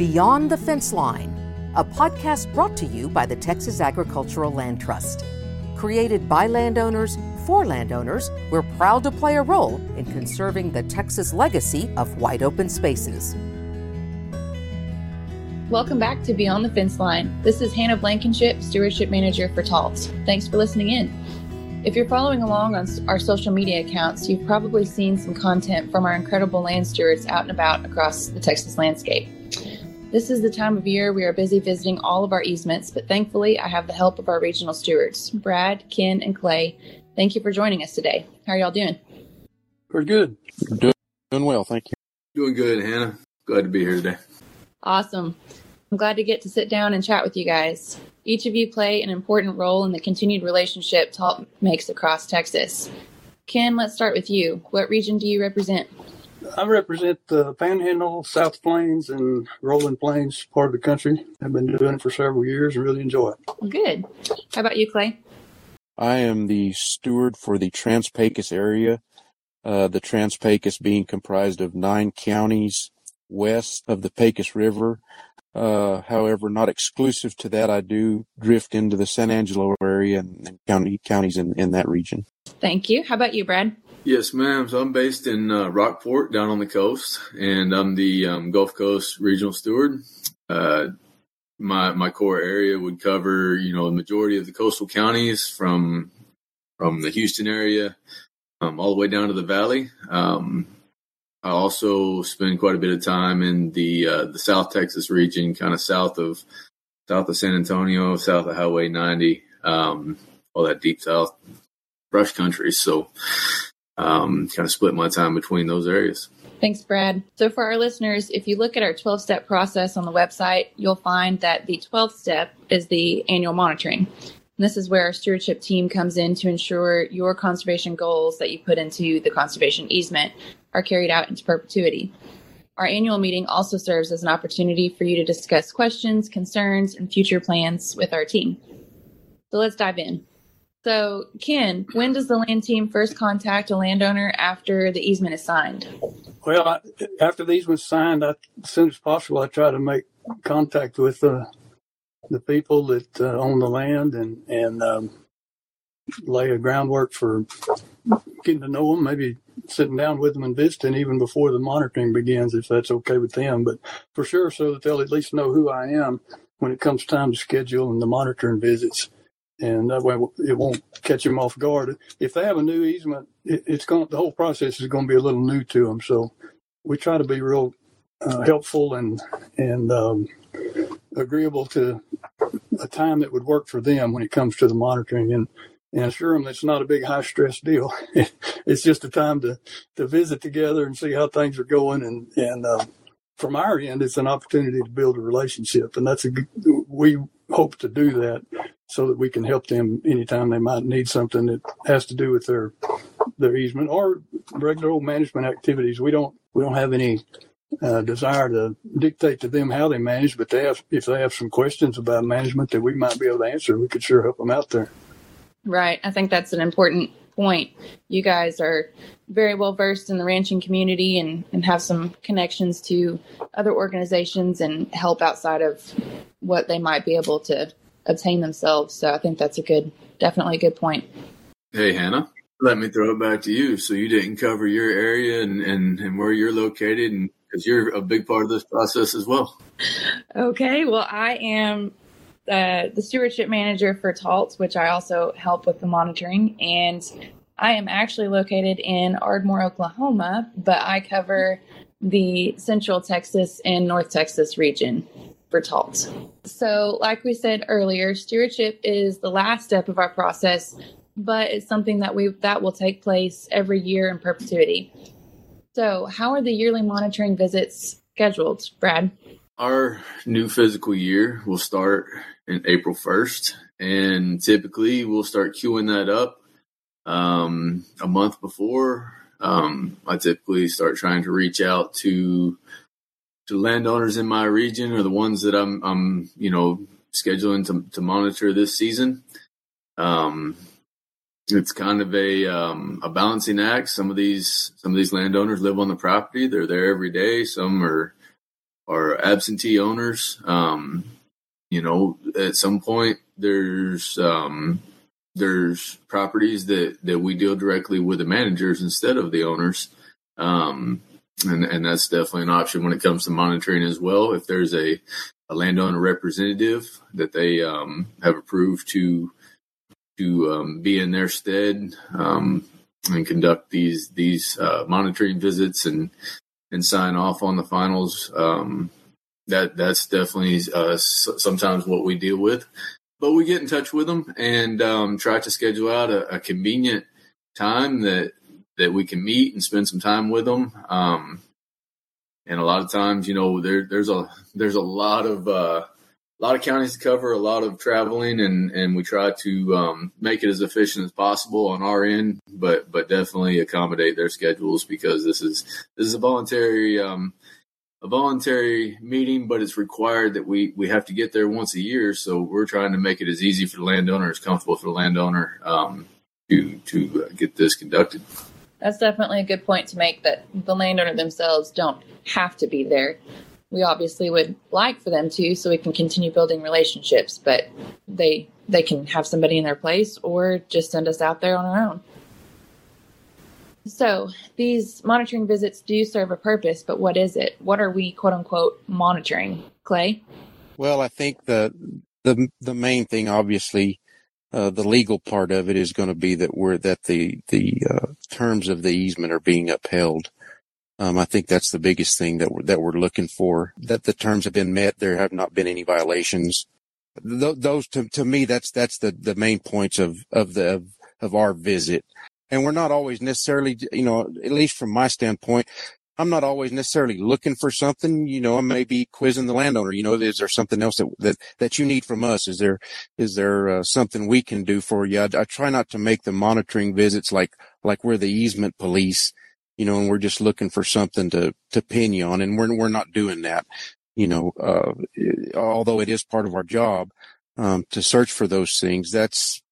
Beyond the Fence Line, a podcast brought to you by the Texas Agricultural Land Trust. Created by landowners for landowners, we're proud to play a role in conserving the Texas legacy of wide open spaces. Welcome back to Beyond the Fence Line. This is Hannah Blankenship, Stewardship Manager for TALT. Thanks for listening in. If you're following along on our social media accounts, you've probably seen some content from our incredible land stewards out and about across the Texas landscape. This is the time of year we are busy visiting all of our easements, but thankfully I have the help of our regional stewards, Brad, Ken, and Clay. Thank you for joining us today. How are y'all doing? We're good. Doing, doing well, thank you. Doing good, Hannah. Glad to be here today. Awesome. I'm glad to get to sit down and chat with you guys. Each of you play an important role in the continued relationship TALT makes across Texas. Ken, let's start with you. What region do you represent? I represent the Panhandle, South Plains, and Rolling Plains part of the country. I've been doing it for several years and really enjoy it. Good. How about you, Clay? I am the steward for the Trans-Pecos area. Uh, the Trans-Pecos being comprised of nine counties west of the Pecos River uh, however, not exclusive to that, I do drift into the San Angelo area and, and county counties in, in that region. Thank you. How about you, Brad? Yes, ma'am. So I'm based in uh, Rockport, down on the coast, and I'm the um, Gulf Coast Regional Steward. Uh, my my core area would cover, you know, the majority of the coastal counties from from the Houston area um, all the way down to the valley. Um, I also spend quite a bit of time in the uh, the South Texas region, kind of south of south of San Antonio, south of Highway 90, um, all that deep south brush country. So, um, kind of split my time between those areas. Thanks, Brad. So, for our listeners, if you look at our 12 step process on the website, you'll find that the 12th step is the annual monitoring. And this is where our stewardship team comes in to ensure your conservation goals that you put into the conservation easement are carried out into perpetuity. Our annual meeting also serves as an opportunity for you to discuss questions, concerns, and future plans with our team. So let's dive in. So, Ken, when does the land team first contact a landowner after the easement is signed? Well, I, after the easement is signed, I, as soon as possible, I try to make contact with the the people that uh, own the land and and um, lay a groundwork for getting to know them, maybe sitting down with them and visiting even before the monitoring begins, if that's okay with them. But for sure, so that they'll at least know who I am when it comes time to schedule and the monitoring visits. And that way it won't catch them off guard. If they have a new easement, it, it's going, the whole process is going to be a little new to them. So we try to be real uh, helpful and, and, um, agreeable to a time that would work for them when it comes to the monitoring. And and assure them it's not a big high stress deal. it's just a time to, to visit together and see how things are going. And, and, uh, from our end, it's an opportunity to build a relationship. And that's a, we hope to do that so that we can help them anytime they might need something that has to do with their, their easement or regular old management activities. We don't, we don't have any, uh, desire to dictate to them how they manage, but they have, if they have some questions about management that we might be able to answer, we could sure help them out there. Right. I think that's an important point. You guys are very well versed in the ranching community and, and have some connections to other organizations and help outside of what they might be able to obtain themselves. So I think that's a good, definitely a good point. Hey, Hannah, let me throw it back to you. So you didn't cover your area and, and, and where you're located and because you're a big part of this process as well. Okay. Well, I am uh, the stewardship manager for TALT, which I also help with the monitoring. And I am actually located in Ardmore, Oklahoma, but I cover the Central Texas and North Texas region So, like we said earlier, stewardship is the last step of our process, but it's something that we that will take place every year in perpetuity. So, how are the yearly monitoring visits scheduled, Brad? Our new physical year will start in April 1st. And typically we'll start queuing that up um, a month before. Um, I typically start trying to reach out to to landowners in my region or the ones that I'm, I'm you know, scheduling to, to monitor this season. Um, it's kind of a um, a balancing act. Some of these some of these landowners live on the property; they're there every day. Some are are absentee owners. Um, you know, at some point there's um, there's properties that that we deal directly with the managers instead of the owners. Um, and, and that's definitely an option when it comes to monitoring as well. If there's a, a landowner representative that they um, have approved to to um, be in their stead um, and conduct these these uh, monitoring visits and and sign off on the finals. Um, that that's definitely uh, sometimes what we deal with, but we get in touch with them and um, try to schedule out a, a, convenient time that that we can meet and spend some time with them. Um, and a lot of times, you know, there, there's a there's a lot of uh, a lot of counties to cover, a lot of traveling, and and we try to um, make it as efficient as possible on our end, but but definitely accommodate their schedules because this is this is a voluntary um, a voluntary meeting, but it's required that we we have to get there once a year. So we're trying to make it as easy for the landowner, as comfortable for the landowner um, to to get this conducted. That's definitely a good point to make. That the landowner themselves don't have to be there. We obviously would like for them to so we can continue building relationships but they they can have somebody in their place or just send us out there on our own. So these monitoring visits do serve a purpose but what is it? What are we quote unquote monitoring? Clay? Well i think the the the main thing obviously uh, the legal part of it is going to be that we're that the the uh, terms of the easement are being upheld um, I think that's the biggest thing that we're, that we're looking for, that the terms have been met. There have not been any violations. Th- those to, to me, that's, that's the, the main points of, of the, of, of our visit. And we're not always necessarily, you know, at least from my standpoint, I'm not always necessarily looking for something. You know, I may be quizzing the landowner. You know, is there something else that that, that you need from us? Is there is there uh, something we can do for you? I, I, try not to make the monitoring visits like like we're the easement police you know, and we're just looking for something to, to pin you on. And we're, we're not doing that, you know, uh, although it is part of our job, um, to search for those things. That's,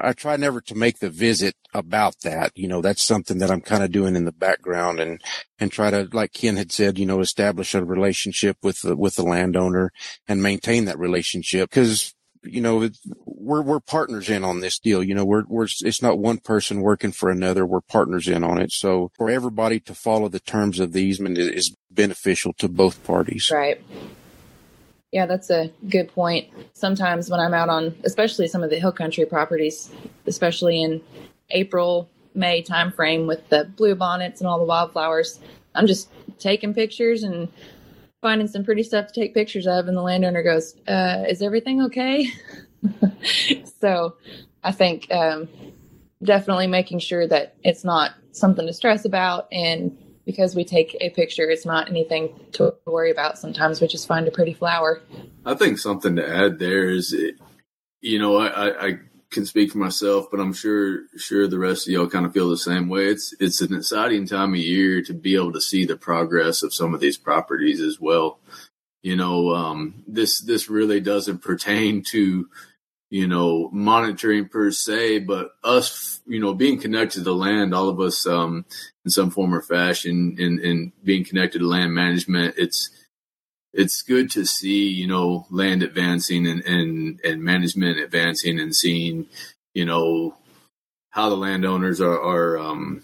I try never to make the visit about that. You know, that's something that I'm kind of doing in the background and, and try to, like Ken had said, you know, establish a relationship with the, with the landowner and maintain that relationship. Cause you know, we're, we're partners in on this deal. You know, we're, we're, it's not one person working for another. We're partners in on it. So for everybody to follow the terms of the easement is beneficial to both parties. Right. Yeah, that's a good point. Sometimes when I'm out on, especially some of the hill country properties, especially in April, May timeframe with the blue bonnets and all the wildflowers, I'm just taking pictures and finding some pretty stuff to take pictures of, and the landowner goes, uh, "Is everything okay?" so, I think um, definitely making sure that it's not something to stress about, and because we take a picture, it's not anything to worry about. Sometimes we just find a pretty flower. I think something to add there is, you know, I, I can speak for myself, but I'm sure sure the rest of y'all kind of feel the same way. It's it's an exciting time of year to be able to see the progress of some of these properties as well. You know, um, this this really doesn't pertain to you know monitoring per se, but us, you know, being connected to land, all of us, um, in some form or fashion, and and being connected to land management, it's it's good to see, you know, land advancing and, and, and management advancing and seeing, you know, how the landowners are, are, um,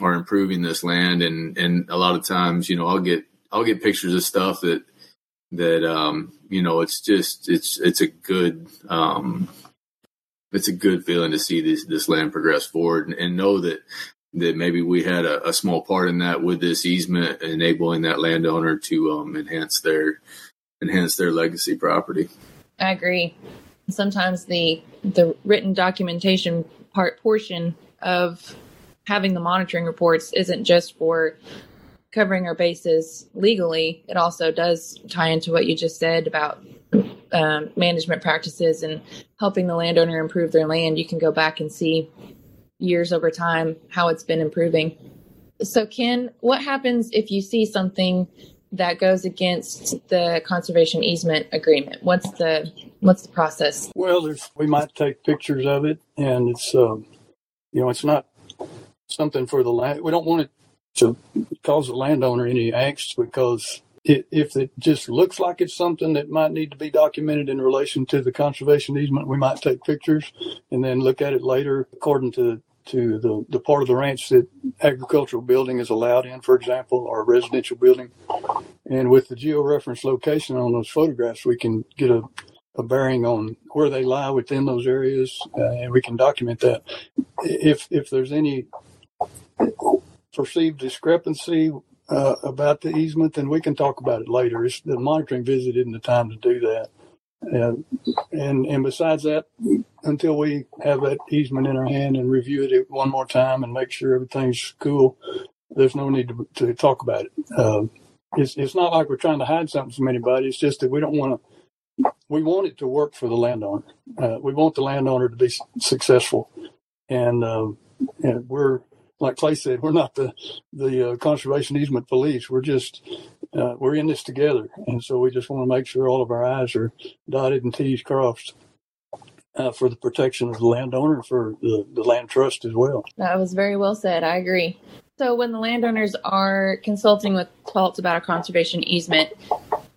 are improving this land. And, and a lot of times, you know, I'll get, I'll get pictures of stuff that, that, um, you know, it's just, it's, it's a good, um, it's a good feeling to see this, this land progress forward and, and know that that maybe we had a, a, small part in that with this easement enabling that landowner to um, enhance their enhance their legacy property. I agree. Sometimes the the written documentation part portion of having the monitoring reports isn't just for covering our bases legally. It also does tie into what you just said about um, management practices and helping the landowner improve their land. You can go back and see years over time how it's been improving. So, Ken, what happens if you see something that goes against the conservation easement agreement? What's the what's the process? Well, there's we might take pictures of it, and it's um, you know it's not something for the land. We don't want it to cause the landowner any angst because if it just looks like it's something that might need to be documented in relation to the conservation easement, we might take pictures and then look at it later according to to the, the part of the ranch that agricultural building is allowed in, for example, or residential building. And with the georeference location on those photographs, we can get a, a bearing on where they lie within those areas, uh, and we can document that. If if there's any perceived discrepancy uh, about the easement, then we can talk about it later. It's, the monitoring visit isn't the time to do that. And, and and besides that, until we have that easement in our hand and review it one more time and make sure everything's cool, there's no need to, to talk about it. Uh, it's it's not like we're trying to hide something from anybody. It's just that we don't want to. We want it to work for the landowner. Uh, we want the landowner to be successful, and, uh, and we're like Clay said, we're not the the uh, conservation easement police. We're just uh, we're in this together, and so we just want to make sure all of our I's are dotted and T's crossed uh, for the protection of the landowner and for the, the land trust as well. That was very well said. I agree. So, when the landowners are consulting with TALT about a conservation easement,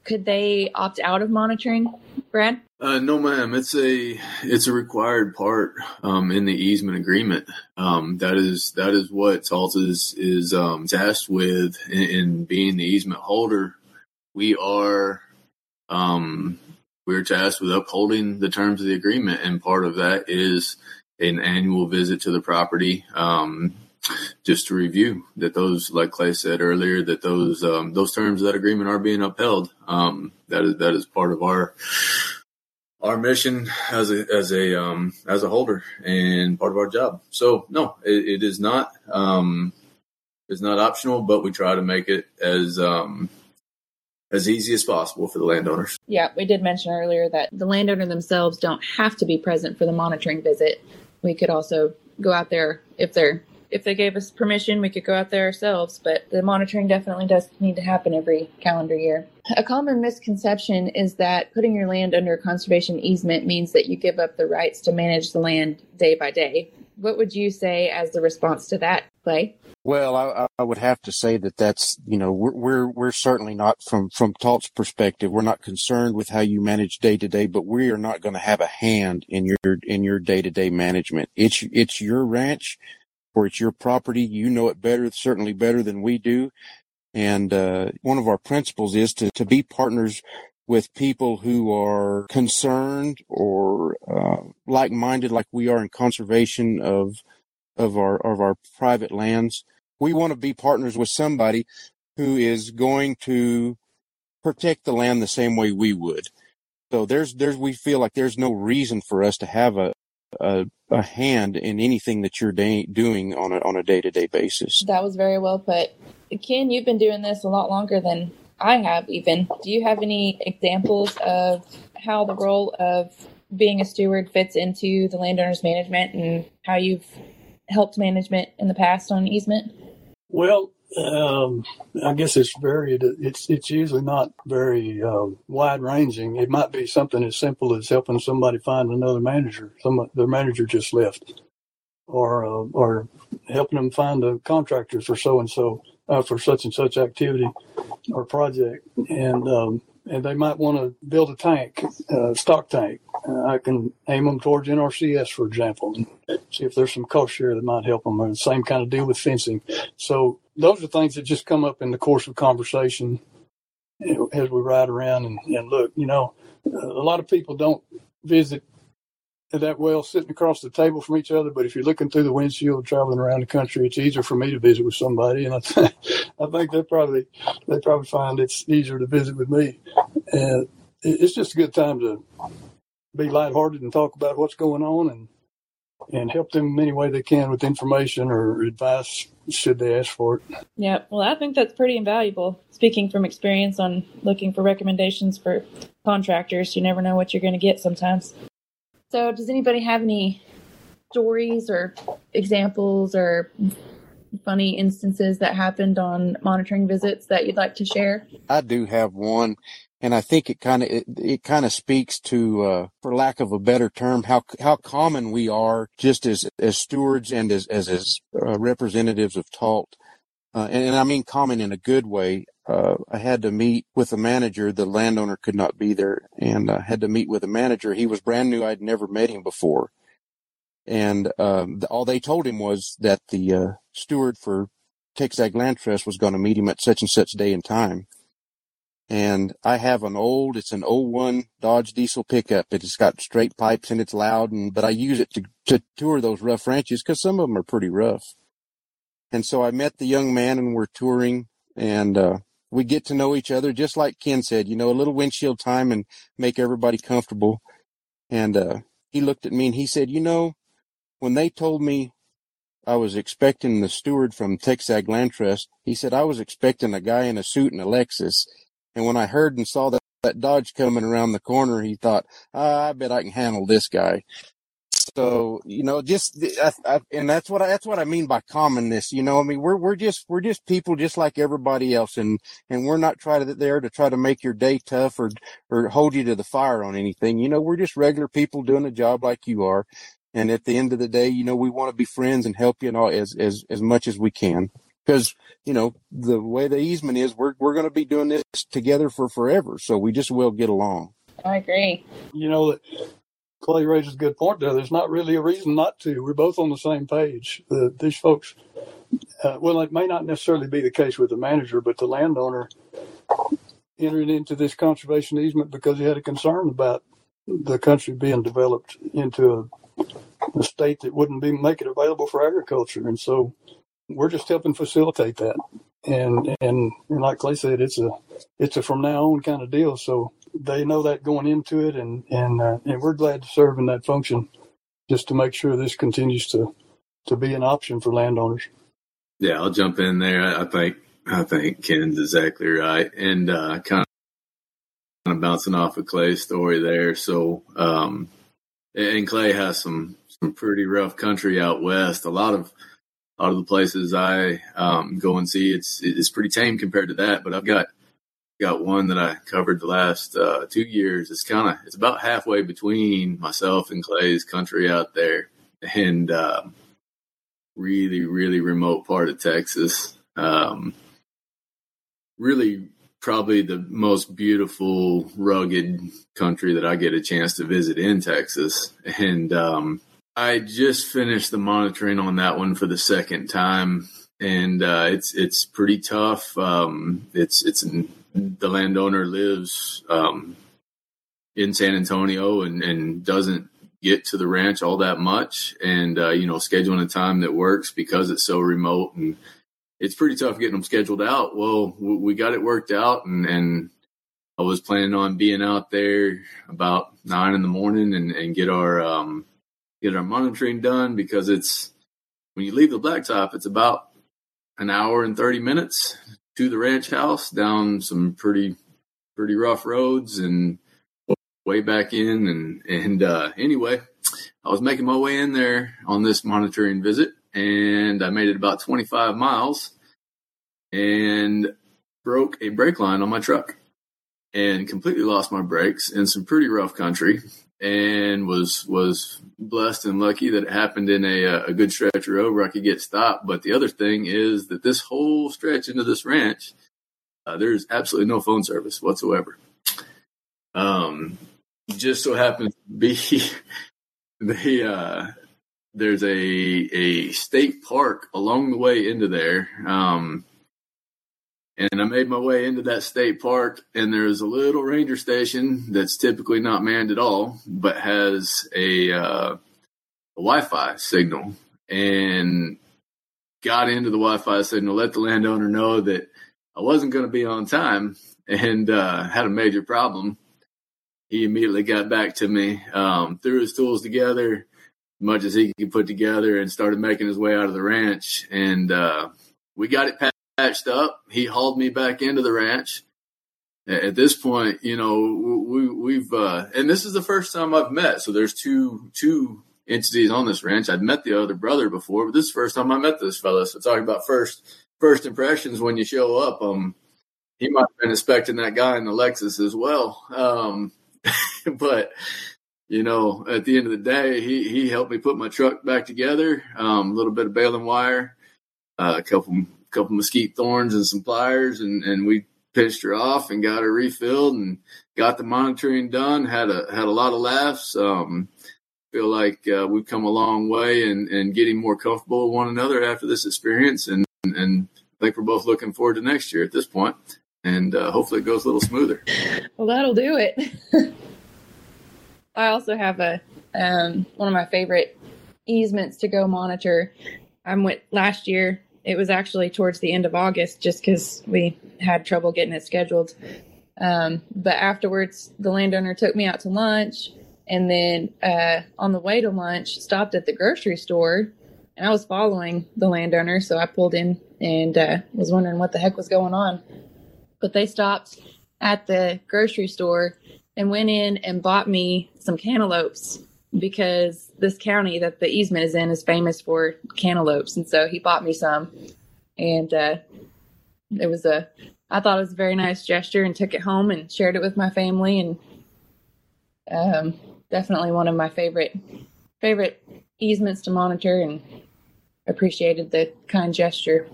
could they opt out of monitoring, Brad? Uh, no, ma'am. It's a it's a required part um, in the easement agreement. Um, that is that is what TALT is is um, tasked with in, in, being the easement holder. We are um, we're tasked with upholding the terms of the agreement, and part of that is an annual visit to the property um, just to review that those, like Clay said earlier, that those um, those terms of that agreement are being upheld. That is that is part of our our mission as a as a um, as a holder and part of our job. So no, it, it is not um, it's not optional, but we try to make it as um, as easy as possible for the landowners. Yeah, we did mention earlier that the landowner themselves don't have to be present for the monitoring visit. We could also go out there if they're if they gave us permission, we could go out there ourselves, but the monitoring definitely does need to happen every calendar year. A common misconception is that putting your land under conservation easement means that you give up the rights to manage the land day by day. What would you say as the response to that, Clay? Well, I, I, would have to say that that's you know we're we're, we're certainly not from from TALT's perspective. We're not concerned with how you manage day to day, but we are not going to have a hand in your in your day to day management. It's it's your ranch or it's your property. You know it better, certainly better than we do. And uh, one of our principles is to, to be partners with people who are concerned or uh, like-minded, like we are in conservation of of our of our private lands. We want to be partners with somebody who is going to protect the land the same way we would. So there's there's we feel like there's no reason for us to have a a, a hand in anything that you're da- doing on a on a day to day basis. That was very well put, Ken. You've been doing this a lot longer than I have. Even do you have any examples of how the role of being a steward fits into the landowner's management and how you've helped management in the past on easement? Well, um, I guess it's varied. It's it's usually not very uh, wide ranging. It might be something as simple as helping somebody find another manager. Some their manager just left, or uh, or helping them find a contractor for so and so for such and such activity or project. And um, and they might want to build a tank, a stock tank. Uh, I can aim them towards NRCS, for example, and see if there's some cost share that might help them. Or the same kind of deal with fencing. So those are things that just come up in the course of conversation as we ride around and, and look. You know, a lot of people don't visit that well sitting across the table from each other. But if you're looking through the windshield traveling around the country, it's easier for me to visit with somebody. And I, th- I think they probably, they probably find it's easier to visit with me. And it's just a good time to be lighthearted and talk about what's going on and, and help them any way they can with information or advice should they ask for it. Yeah, well, I think that's pretty invaluable. Speaking from experience on looking for recommendations for contractors, you never know what you're going to get sometimes. So, does anybody have any stories or examples or funny instances that happened on monitoring visits that you'd like to share? I do have one, and I think it kind of it, it kind of speaks to, uh, for lack of a better term, how how common we are just as as stewards and as as, as uh, representatives of TALT, uh, and, and I mean common in a good way. uh, I had to meet with a manager. The landowner could not be there, and I had to meet with a manager. He was brand new. I'd never met him before, and um, the, all they told him was that the uh, steward for Texag Land Trust was going to meet him at such and such day and time. And I have an old, it's an 01 Dodge diesel pickup. It's got straight pipes and it's loud, and but I use it to to tour those rough ranches because some of them are pretty rough. And so I met the young man, and we're touring, and uh, we get to know each other, just like Ken said, you know, a little windshield time and make everybody comfortable. And uh, he looked at me and he said, you know, when they told me I was expecting the steward from Texag Land Trust, he said I was expecting a guy in a suit and a Lexus. And when I heard and saw that, that Dodge coming around the corner, he thought, ah, I bet I can handle this guy. So you know, just I, I, and that's what I, that's what I mean by commonness. You know, I mean we're we're just we're just people just like everybody else, and and we're not trying to there to try to make your day tough or or hold you to the fire on anything. You know, we're just regular people doing a job like you are, and at the end of the day, you know, we want to be friends and help you and all as as as much as we can because you know the way the easement is, we're we're going to be doing this together for forever, so we just will get along. I agree. You know, Clay raises a good point there. There's not really a reason not to. We're both on the same page. The, these folks, uh, well, it may not necessarily be the case with the manager, but the landowner entered into this conservation easement because he had a concern about the country being developed into a, a state that wouldn't be make it available for agriculture, and so we're just helping facilitate that. And and and like Clay said, it's a it's a from now on kind of deal. So they know that going into it, and and uh, and we're glad to serve in that function, just to make sure this continues to to be an option for landowners. Yeah, I'll jump in there. I think I think Ken's exactly right, and uh, kind of bouncing off of Clay's story there. So, um, and Clay has some some pretty rough country out west. A lot of a lot of the places I um, go and see, it's it's pretty tame compared to that. But I've got got one that I covered the last uh, two years. It's kind of it's about halfway between myself and Clay's country out there, and uh, really really remote part of Texas. Um, really, probably the most beautiful, rugged country that I get a chance to visit in Texas, and um, I just finished the monitoring on that one for the second time. And uh, it's it's pretty tough. Um, it's it's the landowner lives um, in San Antonio and, and doesn't get to the ranch all that much, and uh, you know, scheduling a time that works because it's so remote and it's pretty tough getting them scheduled out. Well, we got it worked out, and, and I was planning on being out there about nine in the morning and, and get our um, get our monitoring done because it's when you leave the blacktop, it's about an hour and 30 minutes to the ranch house down some pretty pretty rough roads and way back in and and uh, anyway i was making my way in there on this monitoring visit and i made it about 25 miles and broke a brake line on my truck and completely lost my brakes in some pretty rough country and was was blessed and lucky that it happened in a a good stretch of road where I could get stopped. But the other thing is that this whole stretch into this ranch, uh, there's absolutely no phone service whatsoever. Um, just so happens to be the uh, there's a a state park along the way into there. Um, and I made my way into that state park, and there's a little ranger station that's typically not manned at all, but has a, uh, a Wi-Fi signal. And got into the Wi-Fi signal, let the landowner know that I wasn't going to be on time, and uh, had a major problem. He immediately got back to me, um, threw his tools together, much as he could put together, and started making his way out of the ranch. And uh, we got it patched up. He hauled me back into the ranch. At this point, you know, we, we've, uh, and this is the first time I've met. So there's two, two entities on this ranch. I'd met the other brother before, but this is the first time I met this fella. So talking about first, first impressions when you show up, um, he might have been expecting that guy in the Lexus as well. Um, but, you know, at the end of the day, he, he helped me put my truck back together, um, a little bit of baling wire, uh, a couple couple mesquite thorns and some pliers, and, and we pitched her off and got her refilled and got the monitoring done. Had a had a lot of laughs. Um, feel like uh, we've come a long way and in getting more comfortable with one another after this experience, and and I think we're both looking forward to next year at this point, and uh, hopefully it goes a little smoother. Well, that'll do it. I also have a um, one of my favorite easements to go monitor. I went last year. It was actually towards the end of August, just because we had trouble getting it scheduled. Um, but afterwards, the landowner took me out to lunch, and then uh, on the way to lunch, stopped at the grocery store. And I was following the landowner, so I pulled in and uh, was wondering what the heck was going on. But they stopped at the grocery store and went in and bought me some cantaloupes because this county that the easement is in is famous for cantaloupes. And so he bought me some. And uh, it was a, I thought it was a very nice gesture and took it home and shared it with my family. And um, definitely one of my favorite, favorite easements to monitor and appreciated the kind gesture.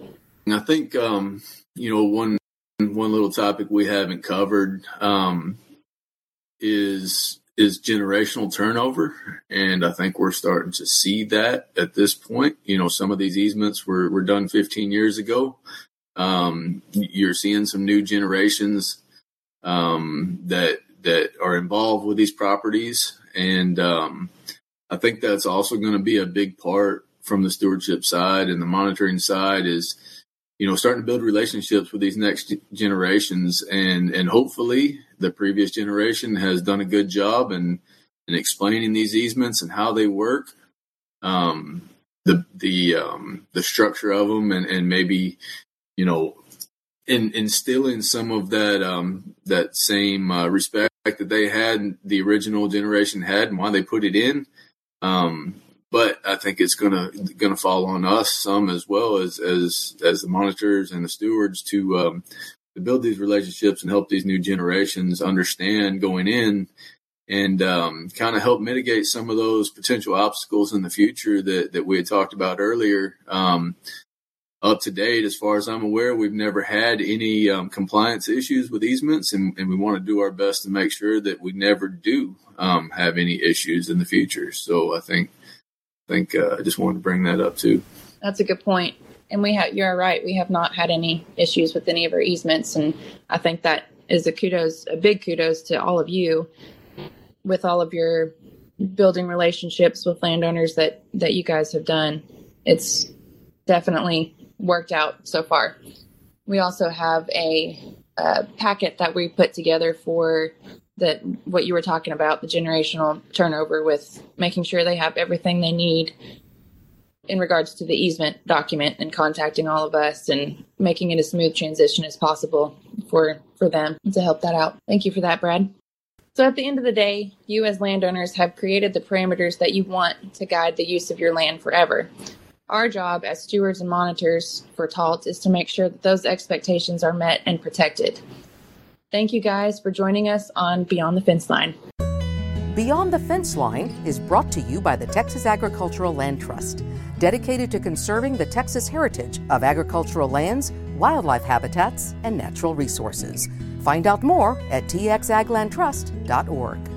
I think, um, you know, one, one little topic we haven't covered um, is is generational turnover. And I think we're starting to see that at this point. You know, some of these easements were, were done 15 years ago. Um, you're seeing some new generations um, that that are involved with these properties, and um, I think that's also going to be a big part from the stewardship side and the monitoring side is you know, starting to build relationships with these next generations, and and hopefully the previous generation has done a good job in in explaining these easements and how they work, um, the the um, the structure of them, and and maybe you know, in instilling some of that um, that same uh, respect that they had the original generation had, and why they put it in. Um, but I think it's gonna gonna fall on us some as well as as as the monitors and the stewards to um, to build these relationships and help these new generations understand going in and um, kind of help mitigate some of those potential obstacles in the future that that we had talked about earlier. Um, up to date, as far as I'm aware, we've never had any um, compliance issues with easements, and, and, we want to do our best to make sure that we never do um, have any issues in the future. So I think think uh, I just wanted to bring that up too. That's a good point. And we have, you're right, we have not had any issues with any of our easements. And I think that is a kudos, a big kudos to all of you with all of your building relationships with landowners that, that you guys have done. It's definitely worked out so far. We also have a, a packet that we put together for that what you were talking about the generational turnover with making sure they have everything they need in regards to the easement document and contacting all of us and making it a smooth transition as possible for for them to help that out. Thank you for that, Brad. So at the end of the day, you as landowners have created the parameters that you want to guide the use of your land forever. Our job as stewards and monitors for TALT is to make sure that those expectations are met and protected. Thank you guys for joining us on Beyond the Fence Line. Beyond the Fence Line is brought to you by the Texas Agricultural Land Trust, dedicated to conserving the Texas heritage of agricultural lands, wildlife habitats, and natural resources. Find out more at txaglandtrust.org.